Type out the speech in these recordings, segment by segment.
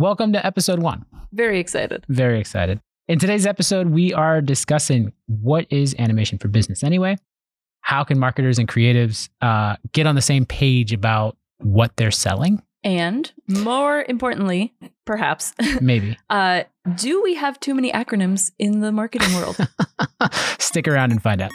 welcome to episode one. Very excited. Very excited. In today's episode, we are discussing what is animation for business anyway? How can marketers and creatives uh, get on the same page about what they're selling? And more importantly, perhaps, Maybe. uh, do we have too many acronyms in the marketing world? Stick around and find out.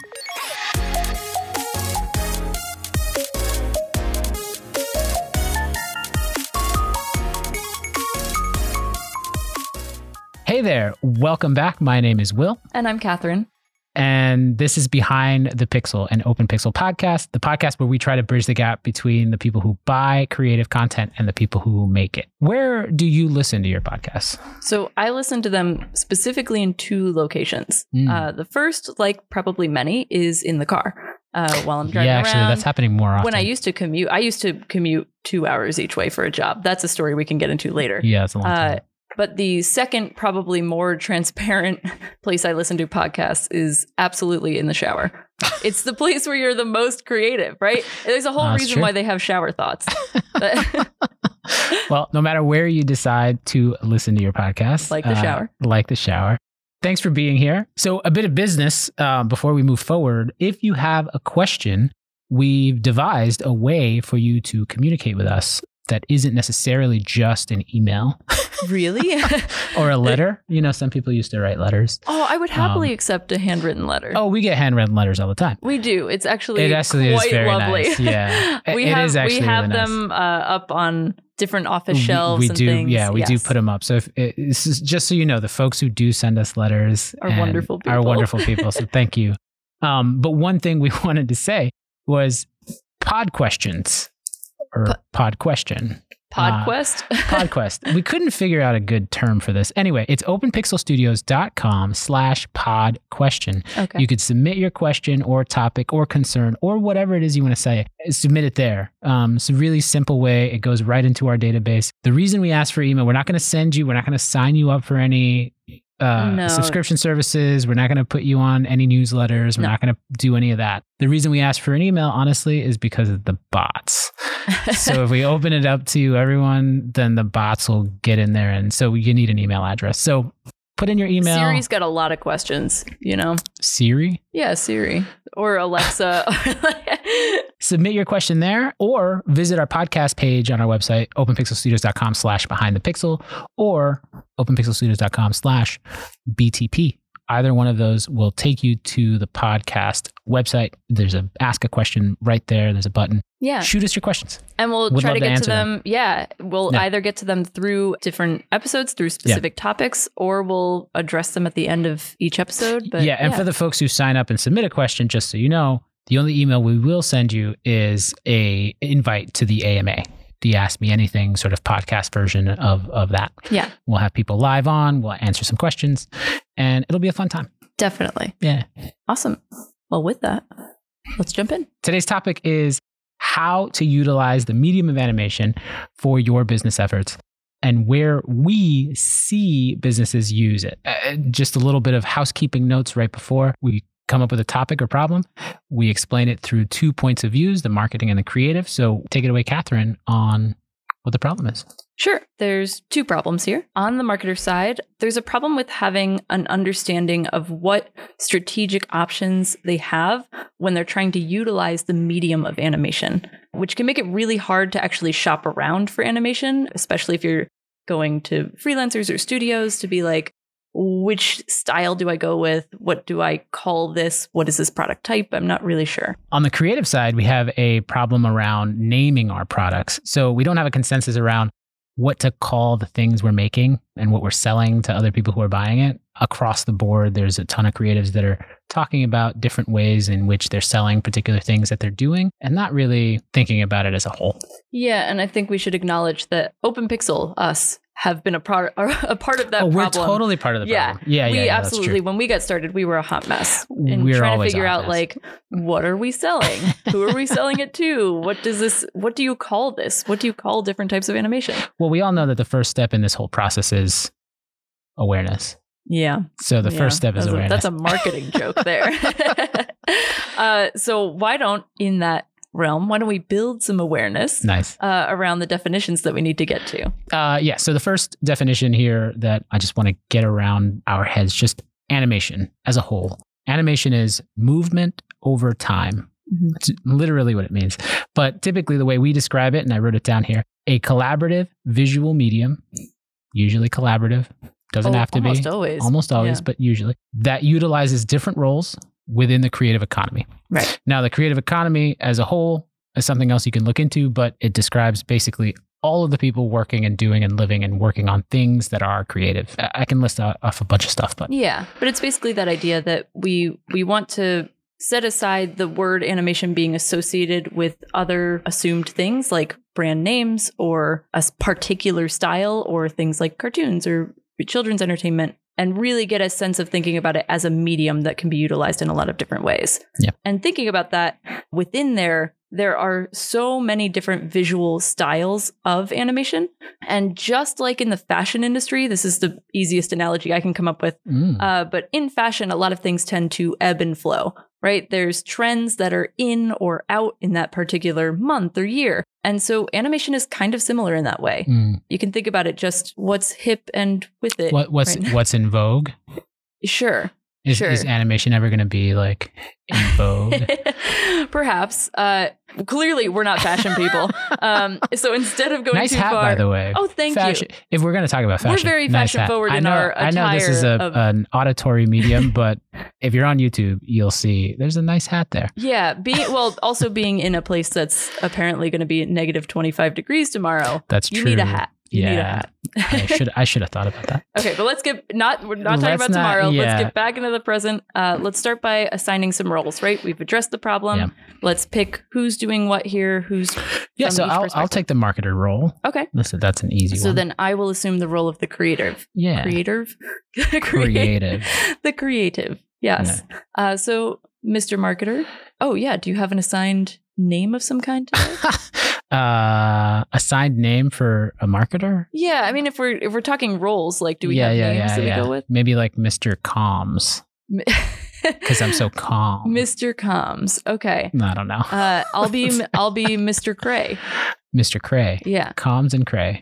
Hey there. Welcome back. My name is Will. and I'm Kathryn. And this is Behind the Pixel, an open pixel podcast, the podcast where we try to bridge the gap between the people who buy creative content and the people who make it. Where do you listen to your podcasts? So I listen to them specifically in two locations. Mm. Uh, the first, like probably many, is in the car uh, while I'm driving yeah, actually, around. that's happening more often. when I used to commute, I used to commute two hours each way for a job. That's a story we can get into later. yeah, it's a long Uh, time. But the second, probably more transparent place I listen to podcasts is absolutely in the shower. it's the place where you're the most creative, right? There's a whole that's reason true. why they have shower thoughts. Well, no matter where you decide to listen to your podcast, Like the uh, shower. like the shower. Thanks for being here. So, a bit of business uh, before we move forward. If you have a question, we've devised a way for you to communicate with us that isn't necessarily just an email really? or a letter. You know, some people used to write letters. oh, I would happily Um, accept a handwritten letter. Oh, we get handwritten letters all the time. We do. It's actually, It actually is quite very lovely. nice. Yeah. We it have we have really nice. them uh, up on different office We- shelves we and do, things. yeah, we do put them up. So, if it, this is just so you know, the folks who do send us letters Are wonderful Are people. wonderful people. So, thank you. Um, but one thing we wanted to say was pod questions or Po- pod question. Uh, PodQuest. PodQuest. we couldn't figure out a good term for this. Anyway, it's openpixelstudios.com slash pod question. okay. You could submit your question or topic or concern or whatever it is you want to say. Submit it there. Um, it's a really simple way. It goes right into our database. The reason we ask for email, we're not going to send you, we're not going to sign you up for any uh, No. subscription services. We're not going to put you on any newsletters. We're No. not going to do any of that. The reason we ask for an email, honestly, is because of the bots. so if we open it up to everyone, then the bots will get in there. And so you need an email address. So put in your email. Siri's got a lot of questions, you know? Siri. Yeah, Siri or Alexa. submit your question there or visit our podcast page on our website openpixelstudios.com slash behind the pixel or openpixelstudios.com slash btp either one of those will take you to the podcast website there's a ask a question right there there's a button yeah. shoot us your questions And we'll Would try to to get to answer them. them. Yeah. We'll Yeah. either get to them through different episodes, through specific topics, or we'll address them at the end of each episode. But yeah and for the folks who sign up and submit a question just so you know the only email we will send you is a invite to the ama the ask me anything sort of podcast version of of that yeah, We'll have people live on. We'll answer some questions, and it'll be a fun time. definitely. Yeah. Awesome. Well, with that, let's jump in. Today's topic is how to utilize the medium of animation for your business efforts and where we see businesses use it. Uh, just a little bit of housekeeping notes right before we come up with a topic or problem. We explain it through two points of views, the marketing and the creative. So take it away, Kathryn, on what the problem is. Sure. There's two problems here. On the marketer side, there's a problem with having an understanding of what strategic options they have when they're trying to utilize the medium of animation, which can make it really hard to actually shop around for animation, especially if you're going to freelancers or studios to be like, which style do I go with? What do I call this? What is this product type? I'm not really sure. On the creative side, we have a problem around naming our products. So we don't have a consensus around what to call the things we're making and what we're selling to other people who are buying it. Across the board, there's a ton of creatives that are talking about different ways in which they're selling particular things that they're doing and not really thinking about it as a whole. Yeah, and I think we should acknowledge that OpenPixel, us, have been a part a part of that oh, we're problem. totally part of the Yeah, problem. Yeah, we yeah, yeah, that's true. absolutely when we got started we were a hot mess and We're trying to figure out mess. like what are we selling who are we selling it to what does this what do you call this what do you call different types of animation Well, we all know that the first step in this whole process is awareness. yeah So the Yeah, first step is that's a, awareness. that's a marketing joke there uh, so why don't in that realm, why don't we build some awareness Nice. uh, around the definitions that we need to get to? Uh, yeah. So the first definition here that I just want to get around our heads, just animation as a whole. Animation is movement over time. Mhm. That's literally what it means. But typically, the way we describe it, and I wrote it down here, a collaborative visual medium, usually collaborative, doesn't Oh, have to almost be, always. almost always, Yeah. but usually, that utilizes different roles within the creative economy. Right. Now, the creative economy as a whole is something else you can look into, but it describes basically all of the people working and doing and living and working on things that are creative. I I can list off a bunch of stuff, but Yeah, but it's basically that idea that we we want to set aside the word animation being associated with other assumed things like brand names or a particular style or things like cartoons or children's entertainment and really get a sense of thinking about it as a medium that can be utilized in a lot of different ways. Yeah. And thinking about that within there there are so many different visual styles of animation and just like in the fashion industry this is the easiest analogy I can come up with Mm. uh, but in fashion, a lot of things tend to ebb and flow, right? There's trends that are in or out in that particular month or year. And so animation is kind of similar in that way. Mm. You can think about it just what's hip and with it. what, what's right? what's in vogue? Sure. Is, Sure. is animation ever going to be like in vogue? Perhaps. Uh, clearly, we're not fashion people. Um, so instead of going nice too hat, far, by the way. Oh, thank fashion, you. If we're going to talk about fashion, We're very nice fashion hat. forward I in know, our I know this is a, of- an auditory medium, but if you're on YouTube, you'll see there's a nice hat there. Yeah, being well, also being in a place that's apparently going to be negative twenty five degrees tomorrow. That's You true. need a hat. You Yeah. hat. I should I should have thought about that. Okay, but let's get not we're not talking Let's about not- tomorrow. yeah. Let's get back into the present. Uh, let's start by assigning some roles. Right, we've addressed the problem. Yeah. Let's pick who's doing what here. Who's Yeah, so I'll I'll take the marketer role. okay. Listen, that's an easy So one. then I will assume the role of the creative. yeah, Creative. creative. the creative. Yes. Uh, so Mr. Marketer. Oh yeah. Do you have an assigned name of some kind? Uh, assigned name for a marketer. yeah. I mean, if we're if we're talking roles, like, do we yeah, have yeah, names yeah, that we go with? Maybe like Mr. Calms because I'm so calm. Mr. Combs. Okay. I don't know. Uh, I'll be I'll be Mr. Cray. Mr. Cray. Yeah. Calms and Cray.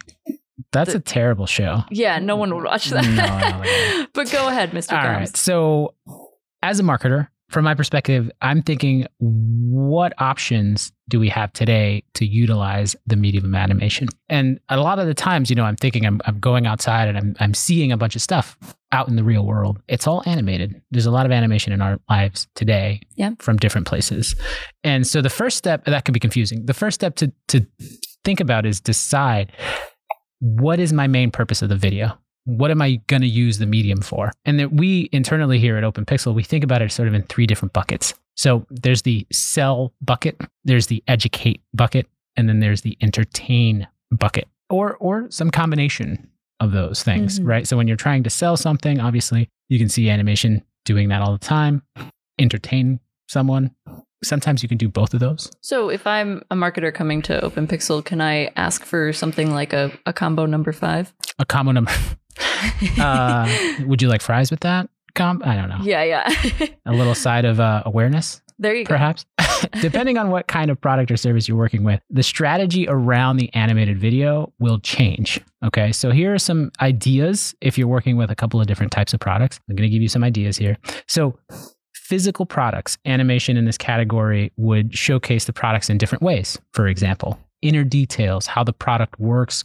That's The- a terrible show. Yeah, no one would watch that. No, I don't but go ahead, Mr. All Combs. right. So, as a marketer, from my perspective, I'm thinking what options do we have today to utilize the medium of animation? And a lot of the times, you know, I'm thinking I'm, I'm going outside and I'm, I'm seeing a bunch of stuff out in the real world. It's all animated. There's a lot of animation in our lives today Yeah. from different places. And so the first step, that can be confusing. The first step to, to think about is decide what is my main purpose of the video? What am I going to use the medium for? And that we internally here at Open Pixel, we think about it sort of in three different buckets. So there's the sell bucket, there's the educate bucket, and then there's the entertain bucket, or or some combination of those things, Mhm. right? So when you're trying to sell something, obviously you can see animation doing that all the time. Entertain someone. Sometimes you can do both of those. So if I'm a marketer coming to OpenPixel, can I ask for something like a, a combo number five? A common number. Uh, would you like fries with that? comp? I don't know. yeah, yeah. A little side of uh, awareness, there you go. perhaps. Depending on what kind of product or service you're working with, the strategy around the animated video will change. Okay. So here are some ideas if you're working with a couple of different types of products. I'm going to give you some ideas here. So, physical products, animation in this category would showcase the products in different ways. For example, inner details, how the product works,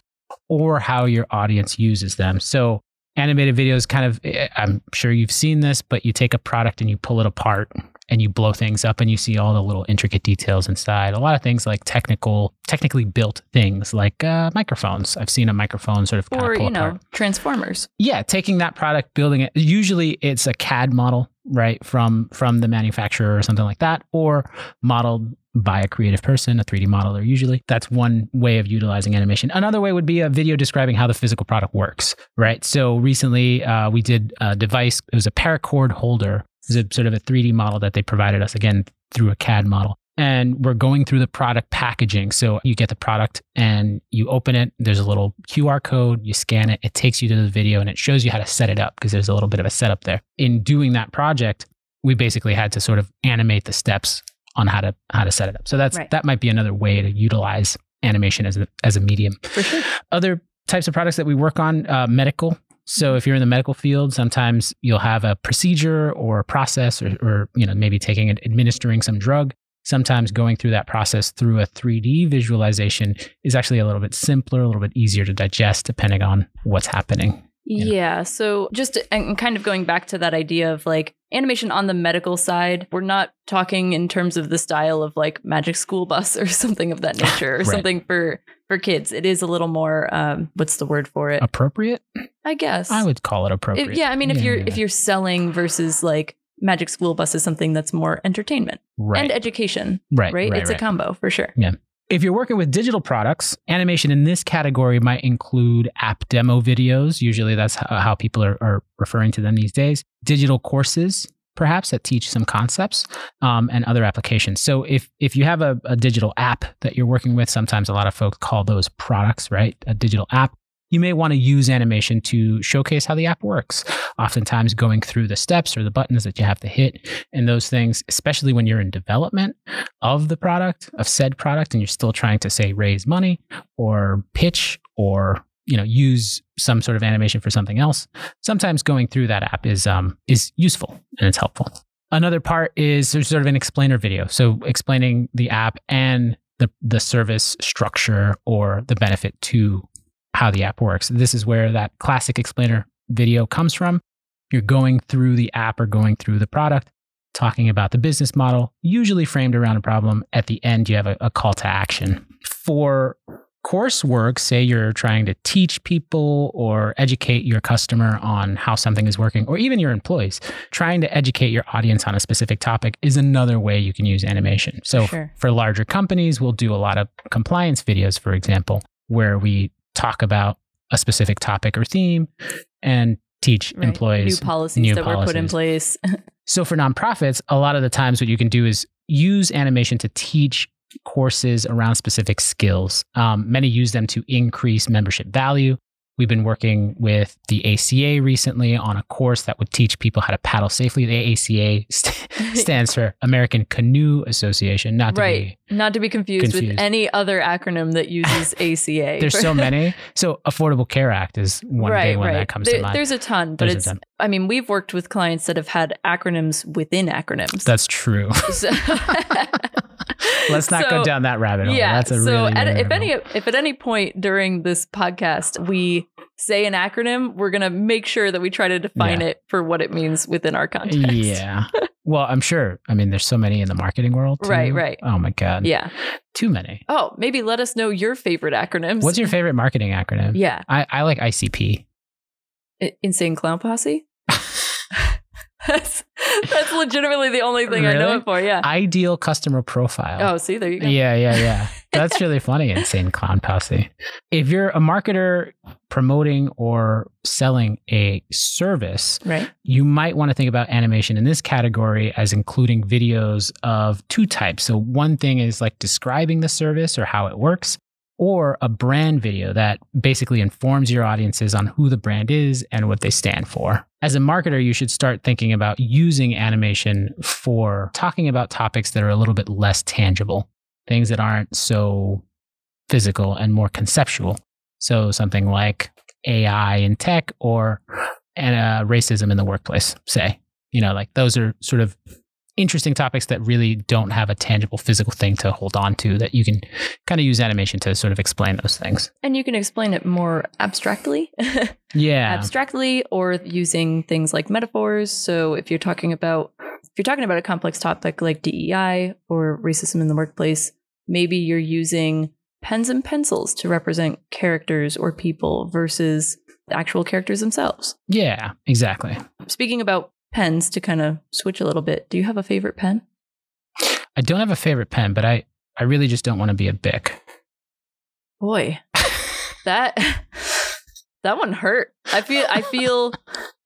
or how your audience uses them. So, animated videos kind of, eh, I'm sure you've seen this, but you take a product and you pull it apart and you blow things up and you see all the little intricate details inside. A lot of things like technical, technically built things like uh, microphones. I've seen a microphone sort of kind Or, of pull you know, apart. Transformers. Yeah, taking that product, building it. Usually, it's a CAD model, right, from from the manufacturer or something like that, or modeled by a creative person, a 3D modeler. Usually, that's one way of utilizing animation. Another way would be a video describing how the physical product works, right? So recently, uh, we did a device. It was a paracord holder. It was a sort of a 3D model that they provided us again through a CAD model. And we're going through the product packaging. So you get the product and you open it. There's a little QR code. You scan it. It takes you to the video and it shows you how to set it up because there's a little bit of a setup there. In doing that project, we basically had to sort of animate the steps on how to how to set it up. So that's Right. that might be another way to utilize animation as a as a medium. For sure. Other types of products that we work on, uh, medical. So if you're in the medical field, sometimes you'll have a procedure or a process, or, or you know maybe taking and administering some drug. Sometimes going through that process through a 3D visualization is actually a little bit simpler, a little bit easier to digest, depending on what's happening. Yeah. Yeah. So just and kind of going back to that idea of like animation on the medical side, we're not talking in terms of the style of like Magic School Bus or something of that nature or Right. something for for kids. It is a little more um what's the word for it? Appropriate? I guess. I would call it appropriate. yeah, I mean if Yeah, you're yeah, if you're selling versus like Magic School Bus is something that's more entertainment right, and education, right, right? right, it's right. a combo for sure. If you're working with digital products, animation in this category might include app demo videos. Usually that's how, people are, are referring to them these days. Digital courses, perhaps, that teach some concepts um, and other applications. So if, if you have a, a digital app that you're working with, sometimes a lot of folks call those products, right? A digital app. You may want to use animation to showcase how the app works. Oftentimes, going through the steps or the buttons that you have to hit and those things, especially when you're in development of the product, of said product, and you're still trying to say raise money or pitch or you know use some sort of animation for something else. Sometimes going through that app is um is useful and it's helpful. Another part is there's sort of an explainer video, so explaining the app and the the service structure or the benefit to how the app works. This is where that classic explainer video comes from. You're going through the app or going through the product talking about the business model, usually framed around a problem. At the end, you have a, a call to action. For coursework, say you're trying to teach people or educate your customer on how something is working, or even your employees, trying to educate your audience on a specific topic is another way you can use animation. So, Sure. for larger companies, we'll do a lot of compliance videos, for example, where we talk about a specific topic or theme and teach Right. employees new policies new that were put in place. so for nonprofits, a lot of the times what you can do is use animation to teach courses around specific skills. Um, many use them to increase membership value. We've been working with the ACA recently on a course that would teach people how to paddle safely. The ACA st- stands for American Canoe Association, not to right. be Not to be confused, with any other acronym that uses ACA. there's so many. So Affordable Care Act is one right, big one right. that comes There- to mind. There's a ton, but There's it's. ton. I mean, we've worked with clients that have had acronyms within acronyms. That's true. So- Let's not go down that rabbit hole. Yeah. That's a so really, at, if any, if at any point during this podcast we say an acronym, we're gonna make sure that we try to define Yeah. it for what it means within our context. Yeah. Well, I'm sure. I mean, there's so many in the marketing world. too. Right, right. Oh my God. Yeah. Too many. Oh, maybe let us know your favorite acronyms. What's your favorite marketing acronym? Yeah. I, I like ICP. I- Insane Clown Posse. That's that's legitimately the only thing I know it for. Yeah. Ideal customer profile. oh, see, there you go. Yeah, yeah, yeah. That's really funny. Insane clown posse. If you're a marketer promoting or selling a service, Right. you might want to think about animation in this category as including videos of two types. So, one thing is like describing the service or how it works, or a brand video that basically informs your audiences on who the brand is and what they stand for. As a marketer, you should start thinking about using animation for talking about topics that are a little bit less tangible, things that aren't so physical and more conceptual. So, something like AI in tech or and uh, racism in the workplace, say. You know, like those are sort of interesting topics that really don't have a tangible physical thing to hold on to that you can kind of use animation to sort of explain those things. And you can explain it more abstractly. Yeah. abstractly or using things like metaphors. So if you're talking about if you're talking about a complex topic like DEI or racism in the workplace, maybe you're using pens and pencils to represent characters or people versus the actual characters themselves. yeah, exactly. Speaking about pens to kind of switch a little bit, do you have a favorite pen? I don't have a favorite pen, but I, I really just don't want to be a Bic. Boy, that that one hurt. I feel I feel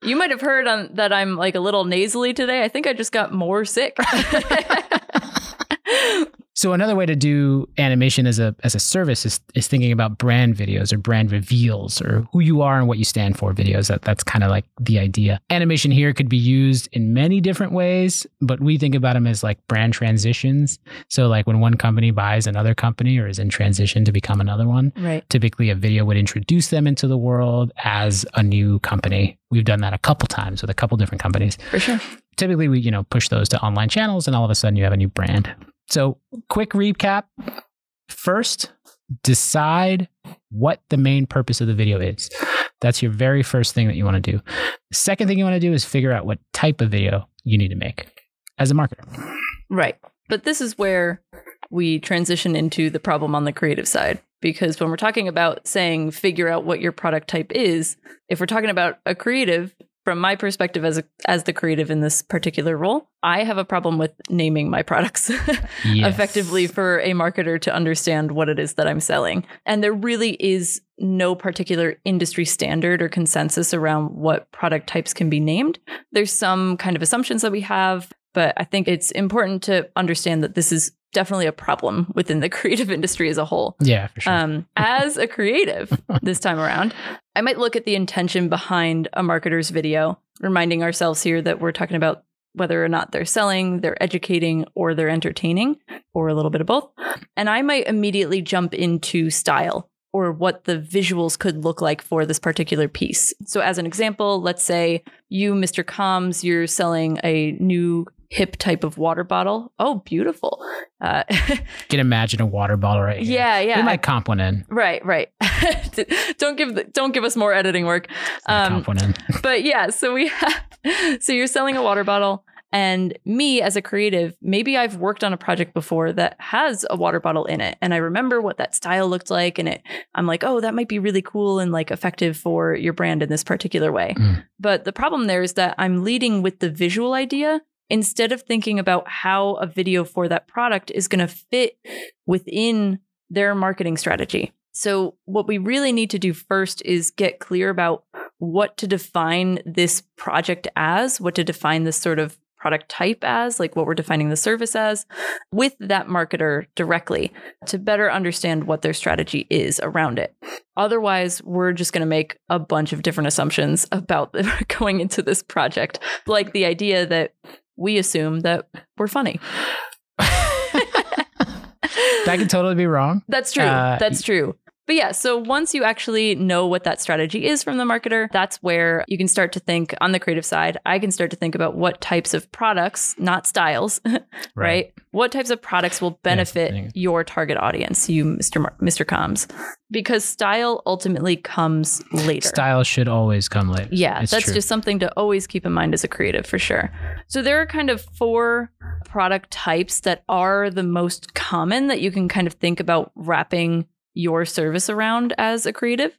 you might have heard on that I'm like a little nasally today. I think I just got more sick. So another way to do animation as a as a service is, is thinking about brand videos or brand reveals or who you are and what you stand for videos. That that's kind of like the idea. Animation here could be used in many different ways, but we think about them as like brand transitions. So like when one company buys another company or is in transition to become another one, Right. typically a video would introduce them into the world as a new company. We've done that a couple times with a couple different companies For sure. typically we you know push those to online channels and all of a sudden you have a new brand so quick recap first decide what the main purpose of the video is that's your very first thing that you want to do the second thing you want to do is figure out what type of video you need to make as a marketer Right. But this is where we transition into the problem on the creative side. Because when we're talking about saying figure out what your product type is, if we're talking about a creative, from my perspective as a, as the creative in this particular role, I have a problem with naming my products Yes. effectively for a marketer to understand what it is that I'm selling. And there really is no particular industry standard or consensus around what product types can be named. There's some kind of assumptions that we have, but I think it's important to understand that this is definitely a problem within the creative industry as a whole. yeah for sure Um, as a creative this time around, I might look at the intention behind a marketer's video, reminding ourselves here that we're talking about whether or not they're selling, they're educating, or they're entertaining, or a little bit of both. And I might immediately jump into style or what the visuals could look like for this particular piece. So, as an example, let's say you, Mr. Combs, you're selling a new hip type of water bottle. Oh, beautiful. Uh, can imagine a water bottle right here yeah, yeah. we might comp one in Right, right. don't give the, don't give us more editing work. Um, comp one in but yeah, so we have, so you're selling a water bottle and me as a creative, maybe I've worked on a project before that has a water bottle in it and I remember what that style looked like and it I'm like, "Oh, that might be really cool and like effective for your brand in this particular way." Mm. But the problem there is that I'm leading with the visual idea instead of thinking about how a video for that product is going to fit within their marketing strategy. So, what we really need to do first is get clear about what to define this project as, what to define this sort of product type as, like what we're defining the service as, with that marketer directly to better understand what their strategy is around it. Otherwise, we're just going to make a bunch of different assumptions about going into this project, like the idea that we assume that we're funny. that could totally be wrong That's true. Uh, that's true. But yeah, so once you actually know what that strategy is from the marketer, that's where you can start to think on the creative side. I can start to think about what types of products, not styles, right? What types of products will benefit thing. your target audience, you Mr. Mar- Mr. Combs, because style ultimately comes later. style should always come later Yeah, It's that's true. just something to always keep in mind as a creative for sure. So there are kind of four product types that are the most common that you can kind of think about wrapping your service around as a creative.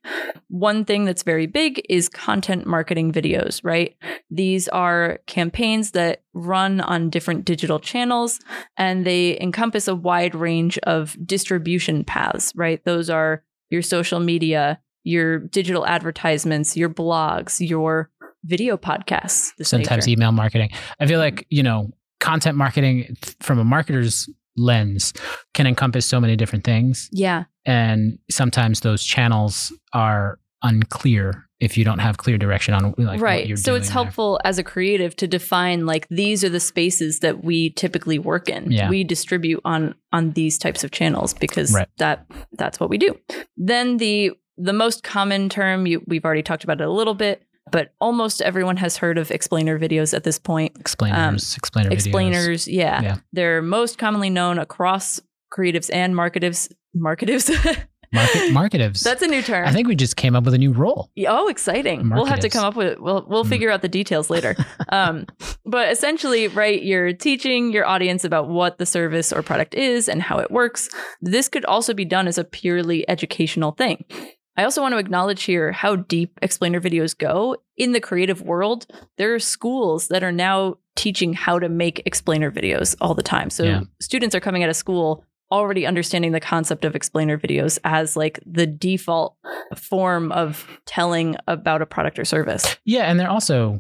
One thing that's very big is content marketing videos, right? These are campaigns that run on different digital channels and they encompass a wide range of distribution paths, right? Those are your social media, your digital advertisements, your blogs, your video podcasts. sometimes nature. email marketing. I feel like, you know, content marketing from a marketer's lens can encompass so many different things. yeah, And sometimes those channels are unclear if you don't have clear direction on like what right. So it's doing there. helpful as a creative to define like these are the spaces that we typically work in. Yeah. We distribute on on these types of channels because Right. that that's what we do. Then the the most common term you, we've already talked about it a little bit, but almost everyone has heard of explainer videos at this point. Explainers, explainer videos. explainers yeah. Yeah. they're most commonly known across creatives and marketives marketives Market, marketives. that's a new term I think we just came up with a new role. oh exciting we'll have to come up with we'll we'll Hmm. figure out the details later um but essentially right you're teaching your audience about what the service or product is and how it works this could also be done as a purely educational thing I also want to acknowledge here how deep explainer videos go. In the creative world, there are schools that are now teaching how to make explainer videos all the time. So Yeah. students are coming out of school already understanding the concept of explainer videos as like the default form of telling about a product or service. Yeah, and they're also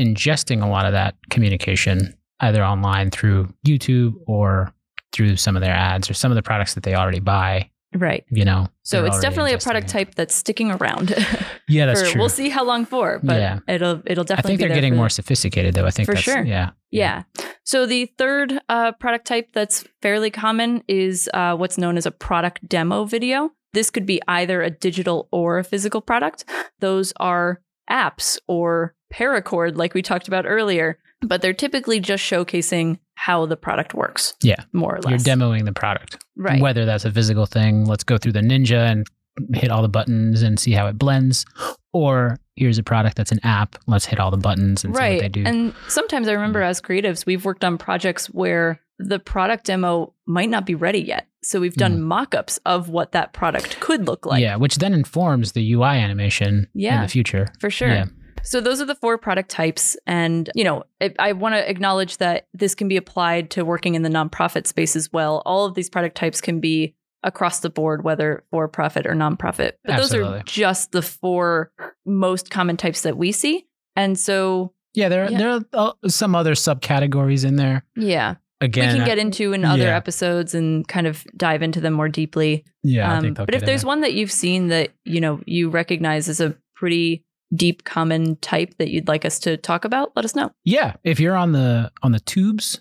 ingesting a lot of that communication either online through YouTube or through some of their ads or some of the products that they already buy. Right. You know, So it's definitely a product type that's sticking around. Yeah, that's for- true. We'll see how long for, but Yeah. it'll it'll definitely. I think they're getting more sophisticated, though. I think For that's, sure. Yeah. Yeah. So the third uh, product type that's fairly common is uh, what's known as a product demo video. This could be either a digital or a physical product. Those are apps or paracord, like we talked about earlier, but they're typically just showcasing how the product works. Yeah. More or less. You're demoing the product. Right. Whether that's a physical thing, let's go through the Ninja and hit all the buttons and see how it blends, or here's a product that's an app. Let's hit all the buttons and see what they right. do. And sometimes I remember as creatives, we've worked on projects where the product demo might not be ready yet. So we've done mock-ups of what that product could look like. Mm. yeah, which then informs the UI animation in the future. For sure. Yeah. So those are the four product types. And, you know, I, I want to acknowledge that this can be applied to working in the nonprofit space as well. All of these product types can be across the board, whether for profit or nonprofit. But those are just the four most common types that we see. And so, Yeah, there, Yeah. there are uh, some other subcategories in there. yeah, Again, we can get into in other yeah. episodes and kind of dive into them more deeply. yeah, I Um, but if there's there. one that you've seen that, you know, you recognize as a pretty deep common type that you'd like us to talk about, let us know. yeah, if you're on the on the tubes,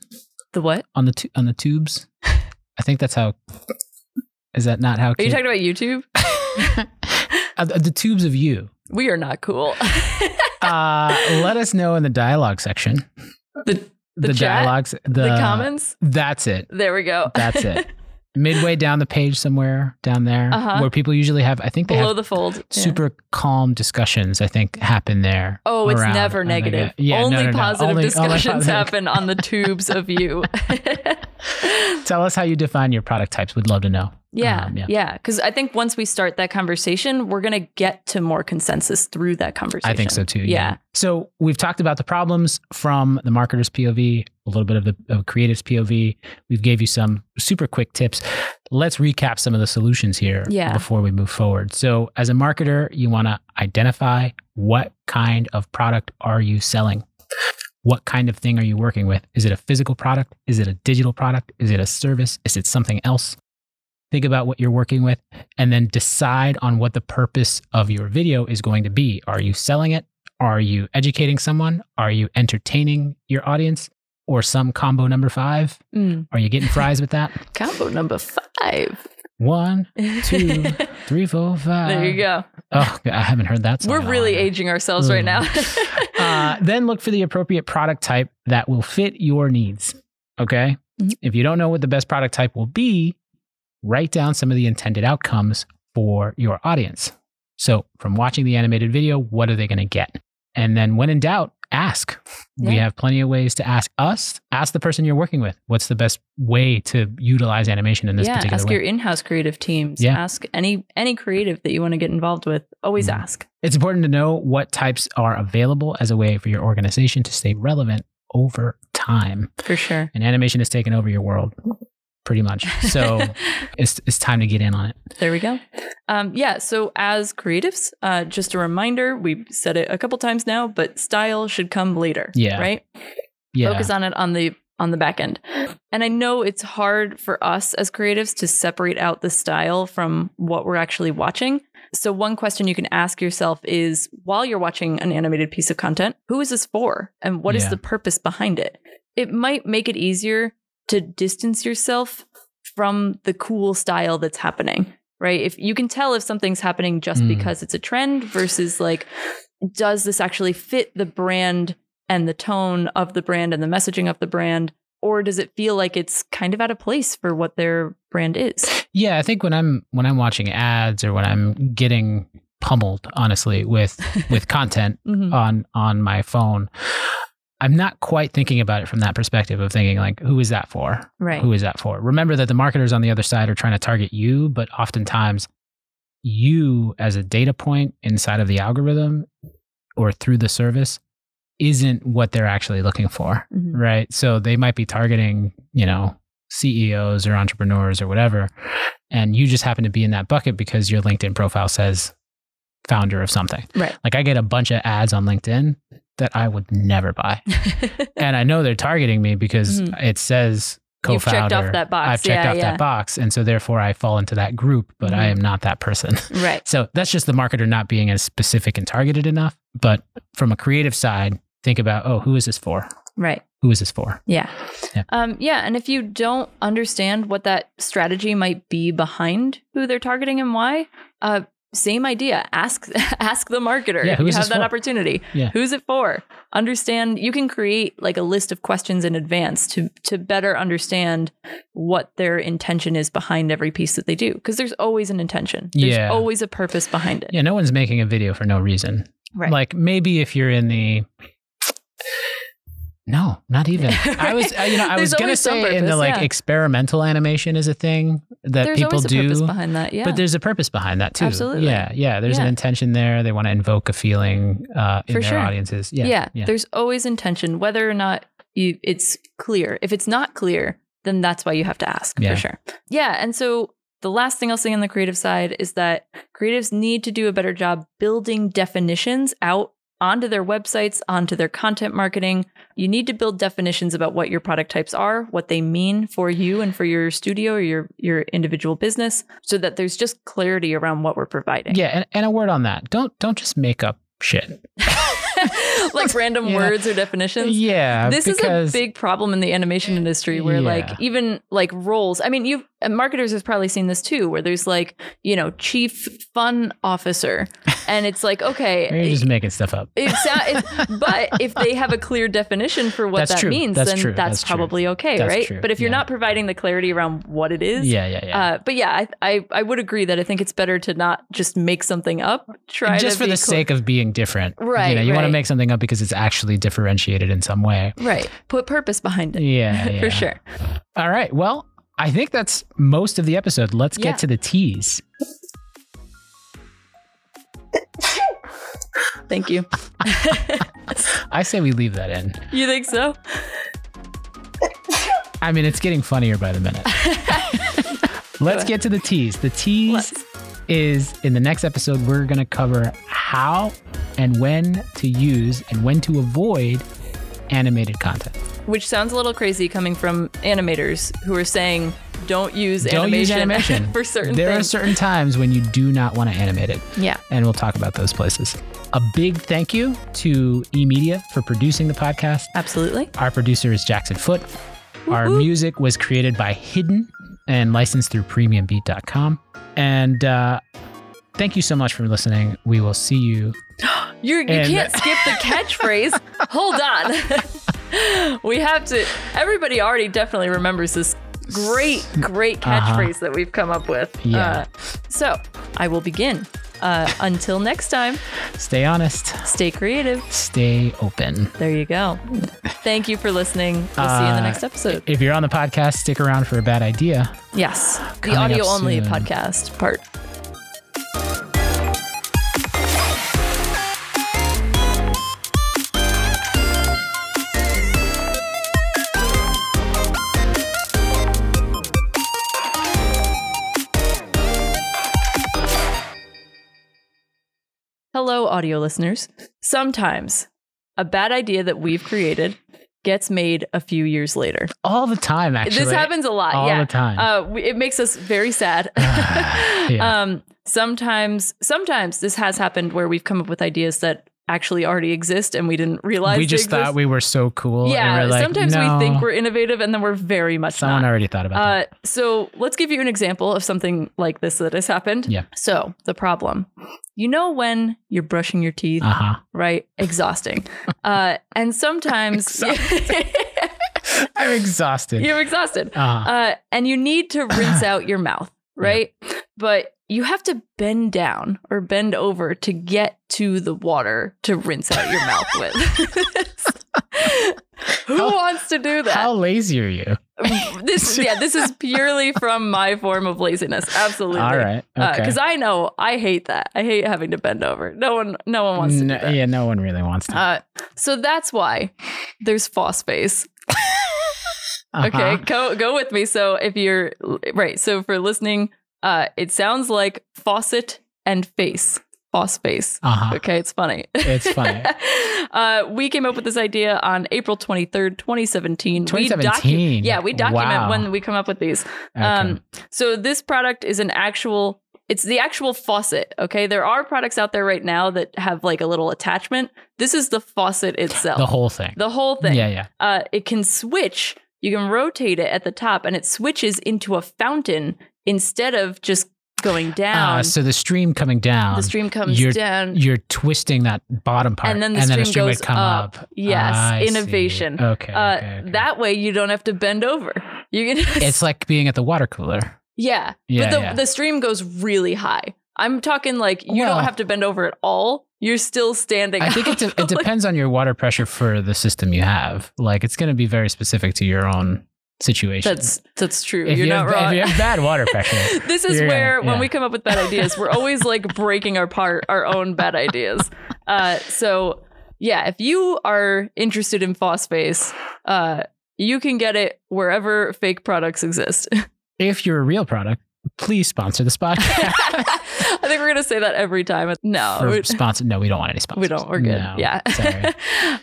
The what? on the tu- on the tubes, I think that's how. Is that not how? Are you kid- talking about YouTube? Uh, the the tubes of you? We are not cool. Uh, let us know in the dialogue section. the the, chat, dialogues, the, the comments. That's it. There we go. That's it. Midway down the page somewhere down there, Uh-huh. where people usually have. I think they Below have the fold. Yeah. super calm discussions. I think happen there. Oh, it's never negative. yeah, only no, no. positive Only- only discussions positive. happen on the tubes of you. Tell us how you define your product types. We'd love to know. yeah, Um, yeah. yeah. Because I think once we start that conversation, we're gonna get to more consensus through that conversation. I think so too. Yeah. So we've talked about the problems from the marketer's POV, a little bit of the of creative's POV. We've gave you some super quick tips. Let's recap some of the solutions here Yeah. before we move forward. So as a marketer, you want to identify what kind of product are you selling? What kind of thing are you working with? Is it a physical product? Is it a digital product? Is it a service? Is it something else? Think about what you're working with and then decide on what the purpose of your video is going to be. Are you selling it? Are you educating someone? Are you entertaining your audience? Or some combo number five? Mm. Are you getting fries with that? Combo number five. One, two, three, four, five. there you go. Oh, I haven't heard that song. We're really aging ourselves right now. uh, then look for the appropriate product type that will fit your needs. Okay. Mhm. If you don't know what the best product type will be, write down some of the intended outcomes for your audience. So, from watching the animated video, what are they going to get? And then, when in doubt, ask. We have plenty of ways to ask us. Ask the person you're working with. What's the best way to utilize animation in this yeah, particular ask way? your in-house creative teams. Yeah. Ask any any creative that you want to get involved with. Always Mhm. ask. It's important to know what types are available as a way for your organization to stay relevant over time. For sure. And animation has taken over your world pretty much. So it's, it's time to get in on it. There we go. Um, yeah. So as creatives, uh, just a reminder, we've said it a couple times now, but style should come later. Yeah. Right. Yeah. Focus on it on the on the back end. And I know it's hard for us as creatives to separate out the style from what we're actually watching. So one question you can ask yourself is while you're watching an animated piece of content, who is this for and what is Yeah. the purpose behind it? It might make it easier to distance yourself from the cool style that's happening. Right? If you can tell if something's happening just Mm. because it's a trend versus like does this actually fit the brand and the tone of the brand and the messaging of the brand or does it feel like it's kind of out of place for what their brand is yeah. I think when I'm, when I'm watching ads or when I'm getting pummeled, honestly, with, with content Mhm. on, on my phone, I'm not quite thinking about it from that perspective of thinking like, who is that for? right Who is that for? Remember that the marketers on the other side are trying to target you, but oftentimes you as a data point inside of the algorithm or through the service isn't what they're actually looking for, Mhm. right? So they might be targeting, you know, CEOs or entrepreneurs or whatever, and you just happen to be in that bucket because your LinkedIn profile says founder of something. right Like I get a bunch of ads on LinkedIn that I would never buy and I know they're targeting me because Mhm. it says You've co-founder. checked off that box. I've checked Yeah, off yeah. that box, and so therefore I fall into that group, but I Mhm. am not that person. Right. So that's just the marketer not being as specific and targeted enough. But from a creative side, think about, oh, who is this for? Right. Who is this for? Yeah. Yeah. Um, yeah. And if you don't understand what that strategy might be behind who they're targeting and why, uh, same idea. Ask ask the marketer Yeah, if you have that for? opportunity. Yeah. Who's it for? Understand you can create like a list of questions in advance to to better understand what their intention is behind every piece that they do. Because there's always an intention. There's Yeah. always a purpose behind it. Yeah, no one's making a video for no reason. Right. Like maybe if you're in the no, not even. I was, uh, you know, I was gonna say in the like yeah. experimental animation is a thing that there's people do. purpose behind that. Yeah. But there's a purpose behind that too. Absolutely. Yeah, yeah. There's an intention there. They want to invoke a feeling uh, in For their sure. audiences. Yeah, yeah, yeah. there's always intention whether or not you it's clear if it's not clear then that's why you have to ask Yeah. for sure yeah and so the last thing i'll say on the creative side is that creatives need to do a better job building definitions out onto their websites onto their content marketing you need to build definitions about what your product types are what they mean for you and for your studio or your your individual business so that there's just clarity around what we're providing Yeah, and, and a word on that. Don't don't just make up shit. like random Yeah. words or definitions Yeah, this is a big problem in the animation industry where Yeah. like even like roles i mean you and marketers have probably seen this too where there's like you know chief fun officer and it's like okay you're just making stuff up. it, sou- it, but if they have a clear definition for what That's that true. means That's then true. that's, That's true. probably okay That's right true. but if you're Yeah. not providing the clarity around what it is Yeah, yeah, yeah. uh, but yeah, I, I I would agree that I think it's better to not just make something up. Try just for the sake of being different. Right, You know, you want to make something up because it's actually differentiated in some way. right. Put purpose behind it Yeah, yeah. for sure. All right. Well, I think that's most of the episode. Let's Yeah. get to the teas. Thank you. I say we leave that in. you think so? I mean, it's getting funnier by the minute. Let's get to the teas. The teas Let's. is in the next episode, we're going to cover how and when to use and when to avoid animated content. Which sounds a little crazy coming from animators who are saying don't use Don't animation, use animation. for certain there are certain times when you do not want to animate it. yeah. and we'll talk about those places. A big thank you to eMedia for producing the podcast. Absolutely. Our producer is Jackson Foote. Our Woo-hoo. music was created by Hidden and licensed through premiumbeat.com. And uh, thank you so much for listening. We will see you. You're, you And- can't skip the catchphrase. Hold on. we have to. Everybody already definitely remembers this great, great Uh-huh. catchphrase that we've come up with. Yeah. Uh, so I will begin. Uh, until next time, Stay honest, stay creative. stay open. There you go. Thank you for listening. We'll see you in the Uh, next episode. If you're on the podcast, stick around for a bad idea. Yes, the coming up audio only podcast part. Hello, audio listeners. Sometimes a bad idea that we've created gets made a few years later. All the time, actually. this happens a lot. all yeah. the time. Uh, we- it makes us very sad. Yeah. Um, sometimes, sometimes this has happened where we've come up with ideas that actually already exist and we didn't realize we just thought we were so cool. Yeah, and we're like, sometimes no, we think we're innovative and then we're very much Someone not. already thought about that. Uh, so let's give you an example of something like this that has happened. Yeah. So the problem, you know, when you're brushing your teeth, Uh huh. right? Exhausting. uh, and sometimes I'm exhausted. you're exhausted. Uh-huh. Uh, and you need to rinse out your mouth, right? But you have to bend down or bend over to get to the water to rinse out your mouth with. Who How- wants to do that? How lazy are you? this, yeah, this is purely from my form of laziness. Absolutely. All right. Okay. Because I know I hate that. I hate having to bend over. No one, no one wants to No- do that. yeah, no one really wants to. Uh, so that's why there's phosphase. Uh-huh. Okay, go go with me. So if you're right, so for listening, uh, it sounds like faucet and face. phosphase. Uh-huh. Okay, it's funny. It's funny. uh, we came up with this idea on April 23rd, 2017. We 2017. yeah, we document Wow. when we come up with these. Okay. Um, so this product is an actual. It's the actual faucet. Okay, there are products out there right now that have like a little attachment. This is the faucet itself. the whole thing. The whole thing. Yeah, yeah. Uh, it can switch. You can rotate it at the top, and it switches into a fountain instead of just going down. Uh, so the stream coming down, the stream comes you're- down. you're twisting that bottom part, And then the a stream stream goes would come up. up. Yes, I innovation. Okay, Uh, okay, okay. That way, you don't have to bend over. You can. it's like being at the water cooler. yeah, Yeah, but the yeah. the stream goes really high. I'm talking like you Well- don't have to bend over at all. You're still standing. I think it, de- it depends on your water pressure for the system you have. Like it's going to be very specific to your own situation. That's that's true. if You're you, not have, wrong. if you have bad water pressure. this is where when we come up with bad ideas, we're always like breaking apart our own bad ideas. Uh, so yeah, if you are interested in phosphase, uh, you can get it wherever fake products exist. if you're a real product, please sponsor this podcast. I think we're gonna say that every time. No, For sponsor, no, we don't want any sponsors. we don't. We're good. No, yeah. sorry.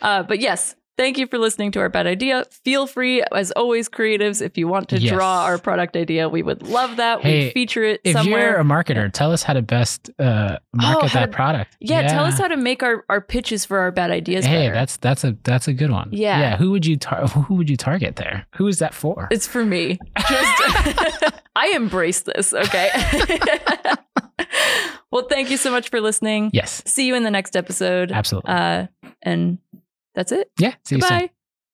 uh, but yes. Thank you for listening to our bad idea. Feel free, as always, creatives, if you want to Yes. draw our product idea, we would love that. Hey, We'd feature it If somewhere. you're a marketer, tell us how to best uh, market how that to- product. Yeah, tell us how to make our, our pitches for our bad ideas Hey, better. that's that's a that's a good one. Yeah. yeah. Who would you tar- who would you target there? Who is that for? it's for me. Just I embrace this, okay? well, thank you so much for listening. yes, See you in the next episode. absolutely. Uh, and that's it. yeah. See you soon.